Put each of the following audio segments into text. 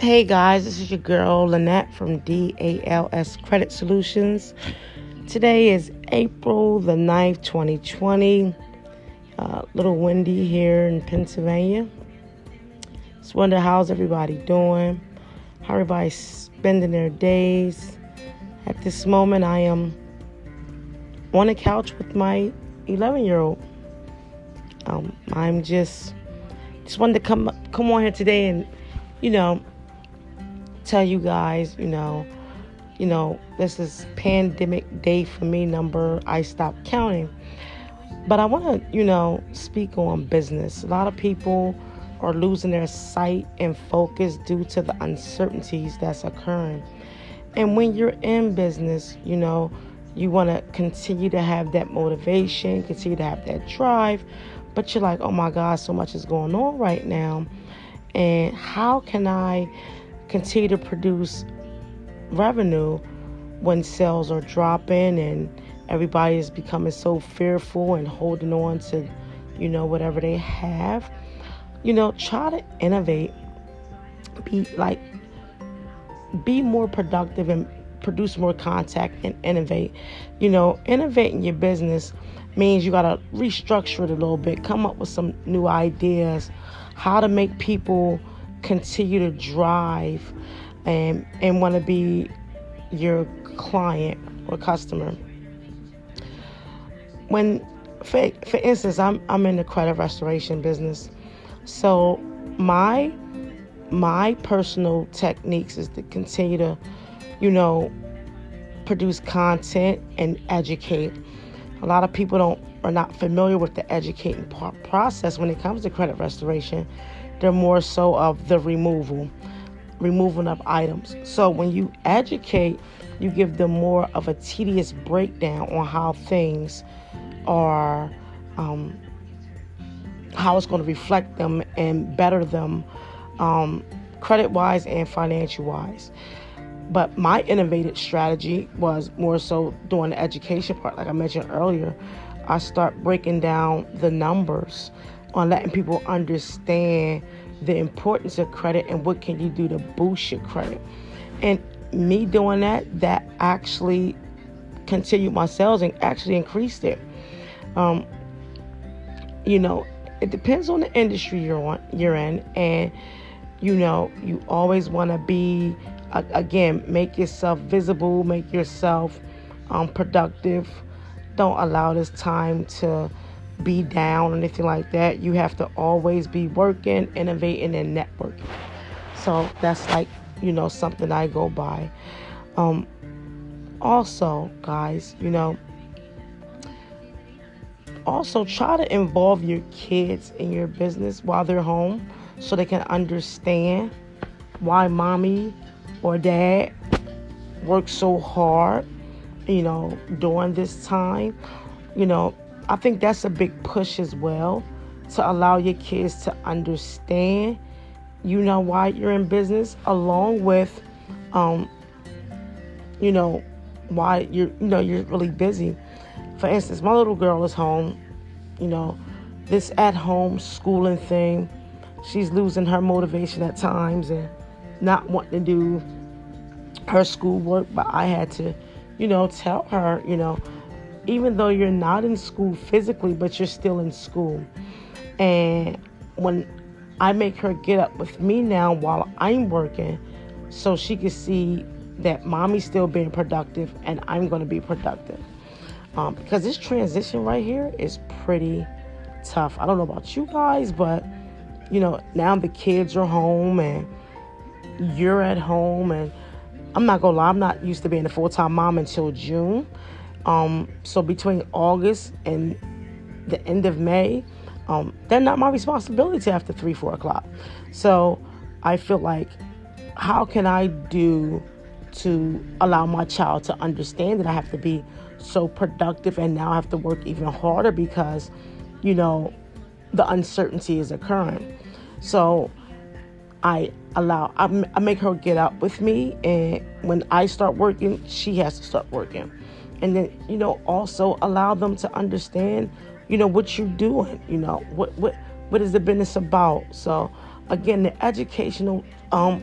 Hey guys, this is your girl Lynette from DALS Credit Solutions. Today is April the 9th, 2020. A uh, little windy here in Pennsylvania. Just wonder how's everybody doing? How everybody's spending their days? At this moment, I am on a couch with my 11 year old. Um, I'm just just wanted to come come on here today and you know tell you guys, you know, you know, this is pandemic day for me number I stopped counting. But I want to, you know, speak on business. A lot of people are losing their sight and focus due to the uncertainties that's occurring. And when you're in business, you know, you want to continue to have that motivation, continue to have that drive, but you're like, oh my God, so much is going on right now. And how can I continue to produce revenue when sales are dropping and everybody is becoming so fearful and holding on to, you know, whatever they have. You know, try to innovate. Be like, be more productive and produce more contact and innovate. You know, innovating your business means you got to restructure it a little bit, come up with some new ideas, how to make people continue to drive um, and and want to be your client or customer. When for, for instance, I'm I'm in the credit restoration business. So my my personal techniques is to continue to, you know, produce content and educate. A lot of people don't are not familiar with the educating process when it comes to credit restoration. They're more so of the removal, removing of items. So when you educate, you give them more of a tedious breakdown on how things are, um, how it's going to reflect them and better them, um, credit wise and financial wise. But my innovative strategy was more so doing the education part, like I mentioned earlier. I start breaking down the numbers on letting people understand the importance of credit and what can you do to boost your credit. And me doing that, that actually continued my sales and actually increased it. Um, you know, it depends on the industry you're on, you're in, and you know, you always want to be again, make yourself visible, make yourself um, productive. Don't allow this time to be down or anything like that. You have to always be working, innovating, and networking. So that's like, you know, something I go by. Um, also, guys, you know, also try to involve your kids in your business while they're home so they can understand why mommy or dad works so hard, you know, during this time. You know, I think that's a big push as well to allow your kids to understand, you know, why you're in business, along with, um, you know, why you're, you know, you're really busy. For instance, my little girl is home, you know, this at home schooling thing, she's losing her motivation at times and not wanting to do her schoolwork, but I had to, you know, tell her, you know, even though you're not in school physically, but you're still in school. And when I make her get up with me now while I'm working, so she can see that mommy's still being productive and I'm going to be productive. Um, because this transition right here is pretty tough. I don't know about you guys, but you know, now the kids are home and you're at home and I'm not gonna lie, I'm not used to being a full time mom until June. Um, so between August and the end of May, um, they're not my responsibility after three, four o'clock. So I feel like, how can I do to allow my child to understand that I have to be so productive and now I have to work even harder because, you know, the uncertainty is occurring. So I allow, I, I make her get up with me, and when I start working, she has to start working and then you know also allow them to understand you know what you're doing you know what what what is the business about so again the educational um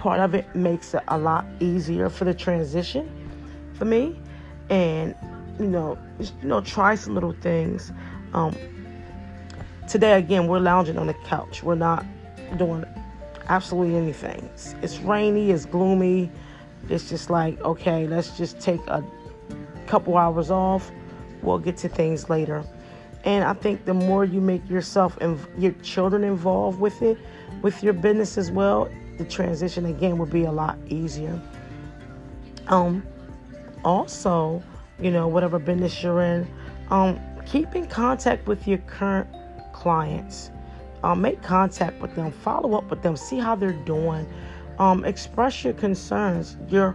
part of it makes it a lot easier for the transition for me. And you know, just, you know, try some little things. Um, today again, we're lounging on the couch. We're not doing absolutely anything. It's, it's rainy. It's gloomy. It's just like okay, let's just take a couple hours off. We'll get to things later. And I think the more you make yourself and your children involved with it, with your business as well, the transition again will be a lot easier. Um, also, you know, whatever business you're in, um, keep in contact with your current clients. Um, make contact with them, follow up with them, see how they're doing. Um, express your concerns, your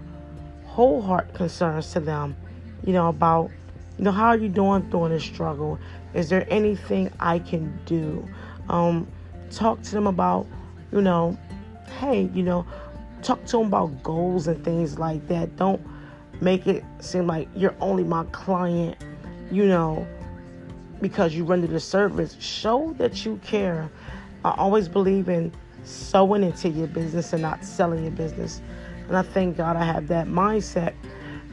whole heart concerns to them, you know, about, you know, how are you doing during this struggle? Is there anything I can do? Um, talk to them about, you know, hey, you know, talk to them about goals and things like that. Don't make it seem like you're only my client, you know, because you render the service. Show that you care. I always believe in sowing into your business and not selling your business. And I thank God I have that mindset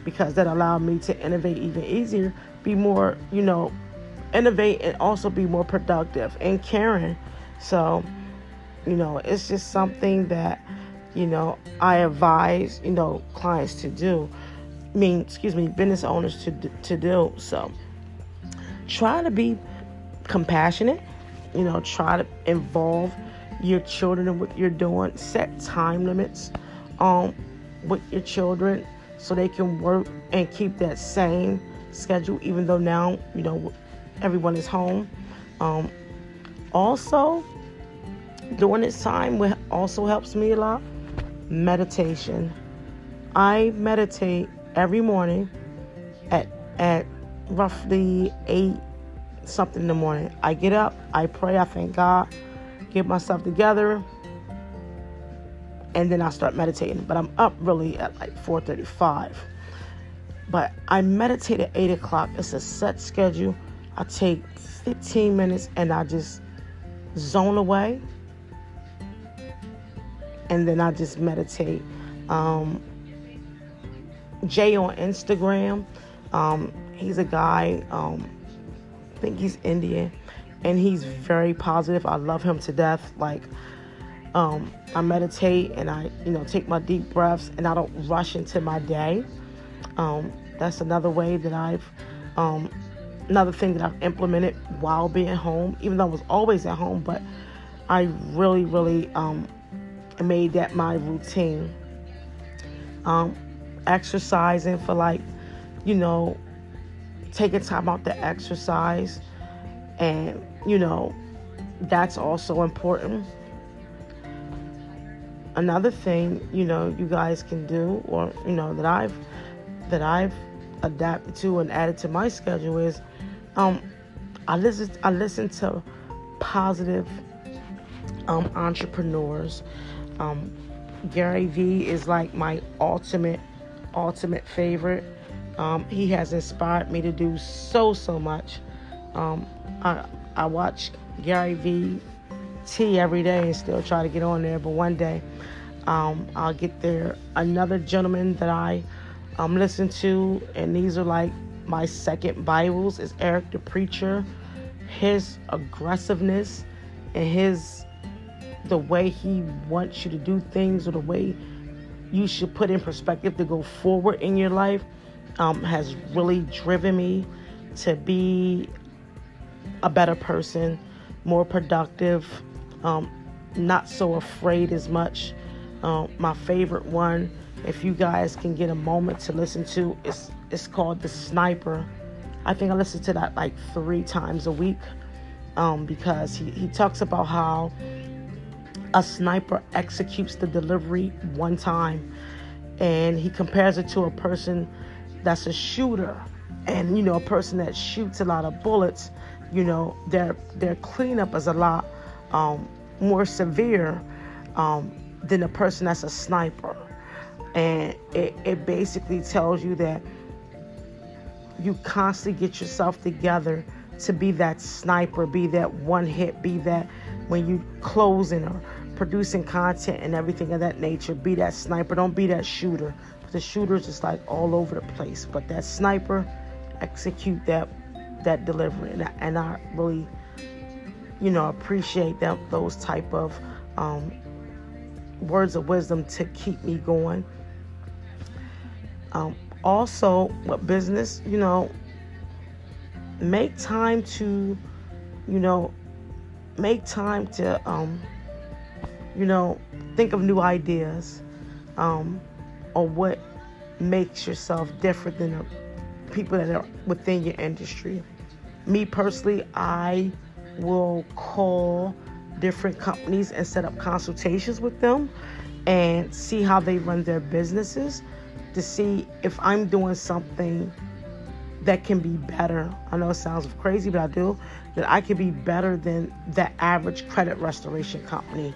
because that allowed me to innovate even easier, be more, you know, innovate and also be more productive and caring. So, you know, it's just something that, you know, I advise, you know, clients to do. I mean, excuse me, business owners to to do. So, try to be compassionate. You know, try to involve your children in what you're doing. Set time limits um, with your children so they can work and keep that same schedule, even though now, you know, everyone is home. Um, also, during this time, what also helps me a lot meditation. I meditate every morning at at roughly eight something in the morning. I get up, I pray, I thank God, get myself together, and then I start meditating. But I'm up really at like 4:35. But I meditate at eight o'clock. It's a set schedule. I take 15 minutes and I just zone away, and then I just meditate. Um, Jay on Instagram. Um, he's a guy. Um, I think he's Indian, and he's very positive. I love him to death. Like, um, I meditate and I, you know, take my deep breaths, and I don't rush into my day. Um, that's another way that I've, um, another thing that I've implemented while being home. Even though I was always at home, but I really, really um, made that my routine. Um, exercising for like, you know, taking time out to exercise. And, you know, that's also important. Another thing, you know, you guys can do or, you know, that I've that I've adapted to and added to my schedule is um I listen I listen to positive um entrepreneurs. Um Gary Vee is like my ultimate ultimate favorite. Um, he has inspired me to do so so much. Um, I I watch Gary Vee T every day and still try to get on there, but one day um, I'll get there. Another gentleman that I um, listen to, and these are like my second Bibles, is Eric the Preacher. His aggressiveness and his the way he wants you to do things or the way you should put in perspective to go forward in your life um, has really driven me to be a better person, more productive, um, not so afraid as much. Um, my favorite one, if you guys can get a moment to listen to, it's it's called The Sniper. I think I listen to that like three times a week um, because he, he talks about how a sniper executes the delivery one time and he compares it to a person that's a shooter and you know a person that shoots a lot of bullets you know their their cleanup is a lot um, more severe um, than a person that's a sniper and it, it basically tells you that you constantly get yourself together to be that sniper be that one hit be that when you closing or producing content and everything of that nature. Be that sniper. Don't be that shooter. The shooter's just like all over the place. But that sniper, execute that that delivery. And I, and I really, you know, appreciate that those type of um, words of wisdom to keep me going. Um, also, what business, you know, make time to, you know, make time to, um, you know, think of new ideas um, or what makes yourself different than the people that are within your industry. Me personally, I will call different companies and set up consultations with them and see how they run their businesses to see if I'm doing something that can be better. I know it sounds crazy, but I do. That I can be better than the average credit restoration company.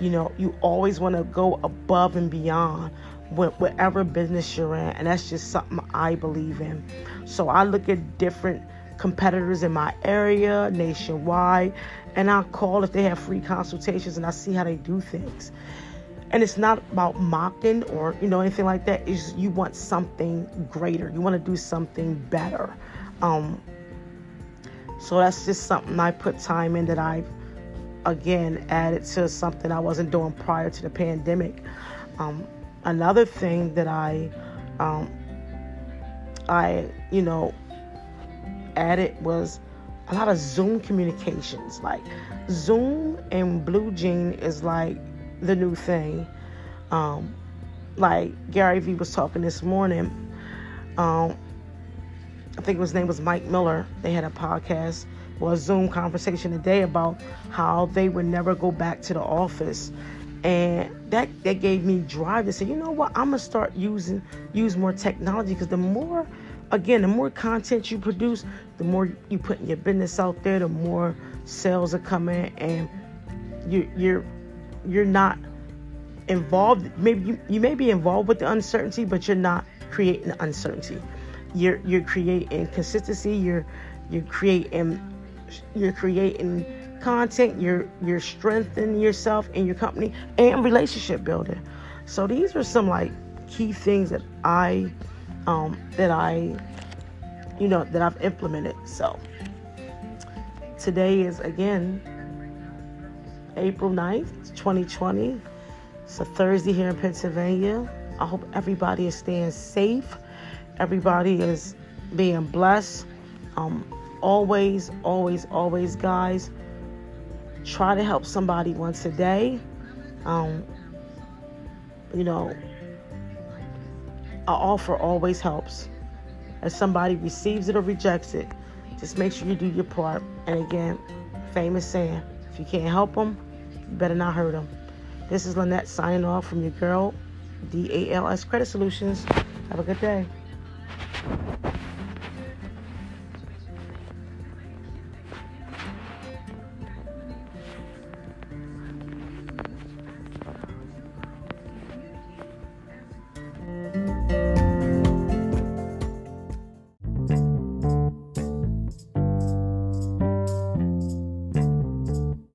You know, you always want to go above and beyond whatever business you're in, and that's just something I believe in. So I look at different competitors in my area nationwide and I'll call if they have free consultations and I see how they do things. And it's not about mocking or you know anything like that. Is you want something greater. You want to do something better. Um, so that's just something I put time in that I've again added to something I wasn't doing prior to the pandemic. Um, another thing that I um, I you know added was a lot of Zoom communications. Like Zoom and BlueJean is like the new thing. Um, like Gary Vee was talking this morning. Um, I think his name was Mike Miller. They had a podcast or a Zoom conversation today about how they would never go back to the office. And that, that gave me drive to say, you know what, I'm gonna start using use more technology because the more again, the more content you produce, the more you put your business out there, the more sales are coming, and you, you're you're not involved. Maybe you, you may be involved with the uncertainty, but you're not creating uncertainty. You're you're creating consistency. You're you're creating you're creating content. You're you're strengthening yourself and your company and relationship building. So these are some like key things that I um, that I, you know, that I've implemented. So today is again April 9th, 2020. It's a Thursday here in Pennsylvania. I hope everybody is staying safe. Everybody is being blessed. Um, always, always, always, guys, try to help somebody once a day. Um, you know, a offer always helps. As somebody receives it or rejects it, just make sure you do your part. And again, famous saying, if you can't help them, you better not hurt them. This is Lynette signing off from your girl, DALS Credit Solutions. Have a good day.